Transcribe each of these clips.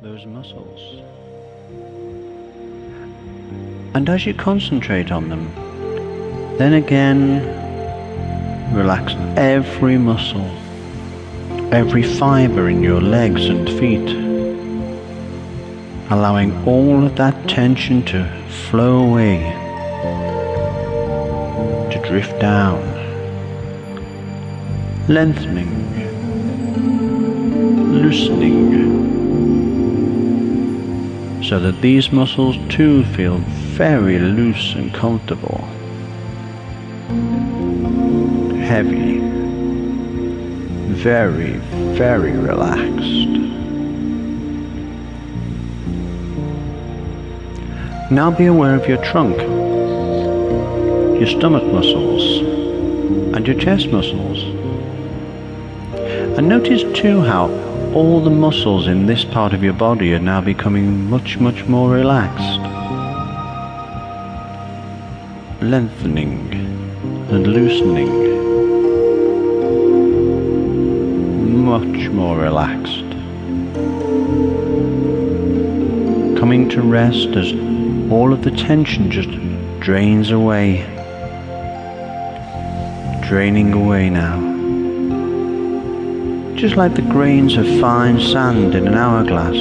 those muscles. And as you concentrate on them, then again relax every muscle, every fiber in your legs and feet, allowing all of that tension to flow away, to drift down, lengthening, loosening, so that these muscles too feel very loose and comfortable. Heavy, very, very relaxed. Now be aware of your trunk, your stomach muscles, and your chest muscles. And notice too how all the muscles in this part of your body are now becoming much, much more relaxed. Lengthening and loosening. Much more relaxed. Coming to rest as all of the tension just drains away. Draining away now just like the grains of fine sand in an hourglass,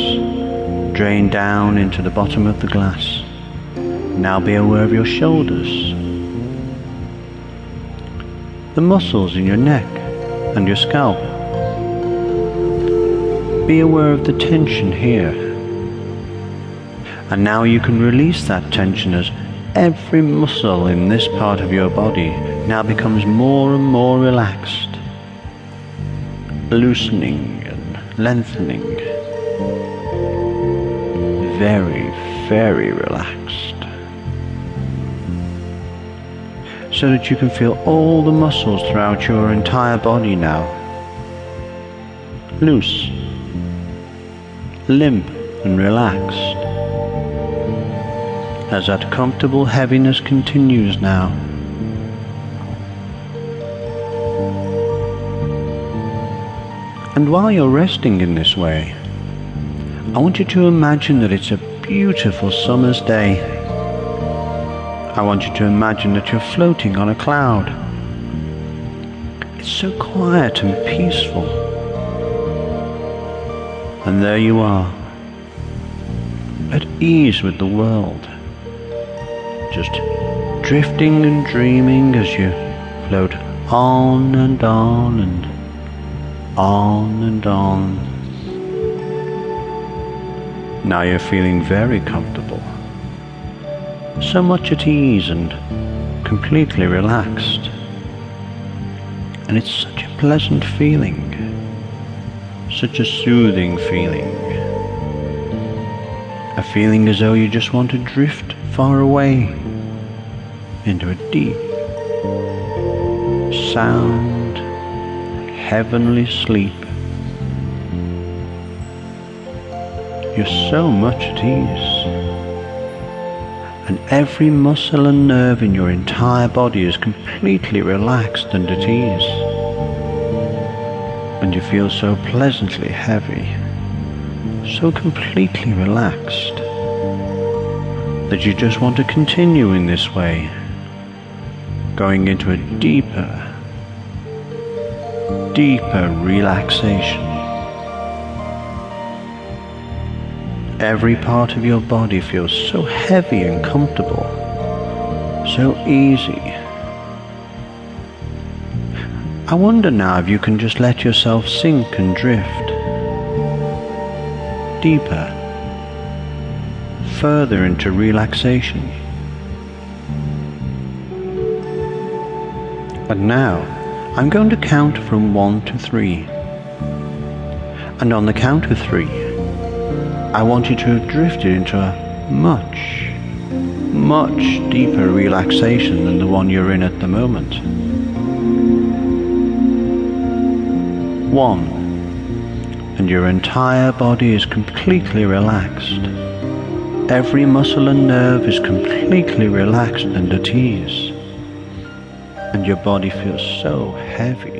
drain down into the bottom of the glass. Now be aware of your shoulders, the muscles in your neck and your scalp. Be aware of the tension here. And now you can release that tension as every muscle in this part of your body now becomes more and more relaxed loosening and lengthening. Very, very relaxed. So that you can feel all the muscles throughout your entire body now. Loose, limp and relaxed. As that comfortable heaviness continues now And while you're resting in this way, I want you to imagine that it's a beautiful summer's day. I want you to imagine that you're floating on a cloud. It's so quiet and peaceful. And there you are, at ease with the world, just drifting and dreaming as you float on and on and on and on. Now you're feeling very comfortable, so much at ease and completely relaxed. And it's such a pleasant feeling, such a soothing feeling. A feeling as though you just want to drift far away into a deep, sound heavenly sleep. You're so much at ease. And every muscle and nerve in your entire body is completely relaxed and at ease. And you feel so pleasantly heavy, so completely relaxed, that you just want to continue in this way, going into a deeper deeper relaxation. Every part of your body feels so heavy and comfortable, so easy. I wonder now if you can just let yourself sink and drift deeper, further into relaxation. And now, I'm going to count from one to three. And on the count of three, I want you to have drifted into a much, much deeper relaxation than the one you're in at the moment. One, and your entire body is completely relaxed. Every muscle and nerve is completely relaxed and at ease and your body feels so heavy.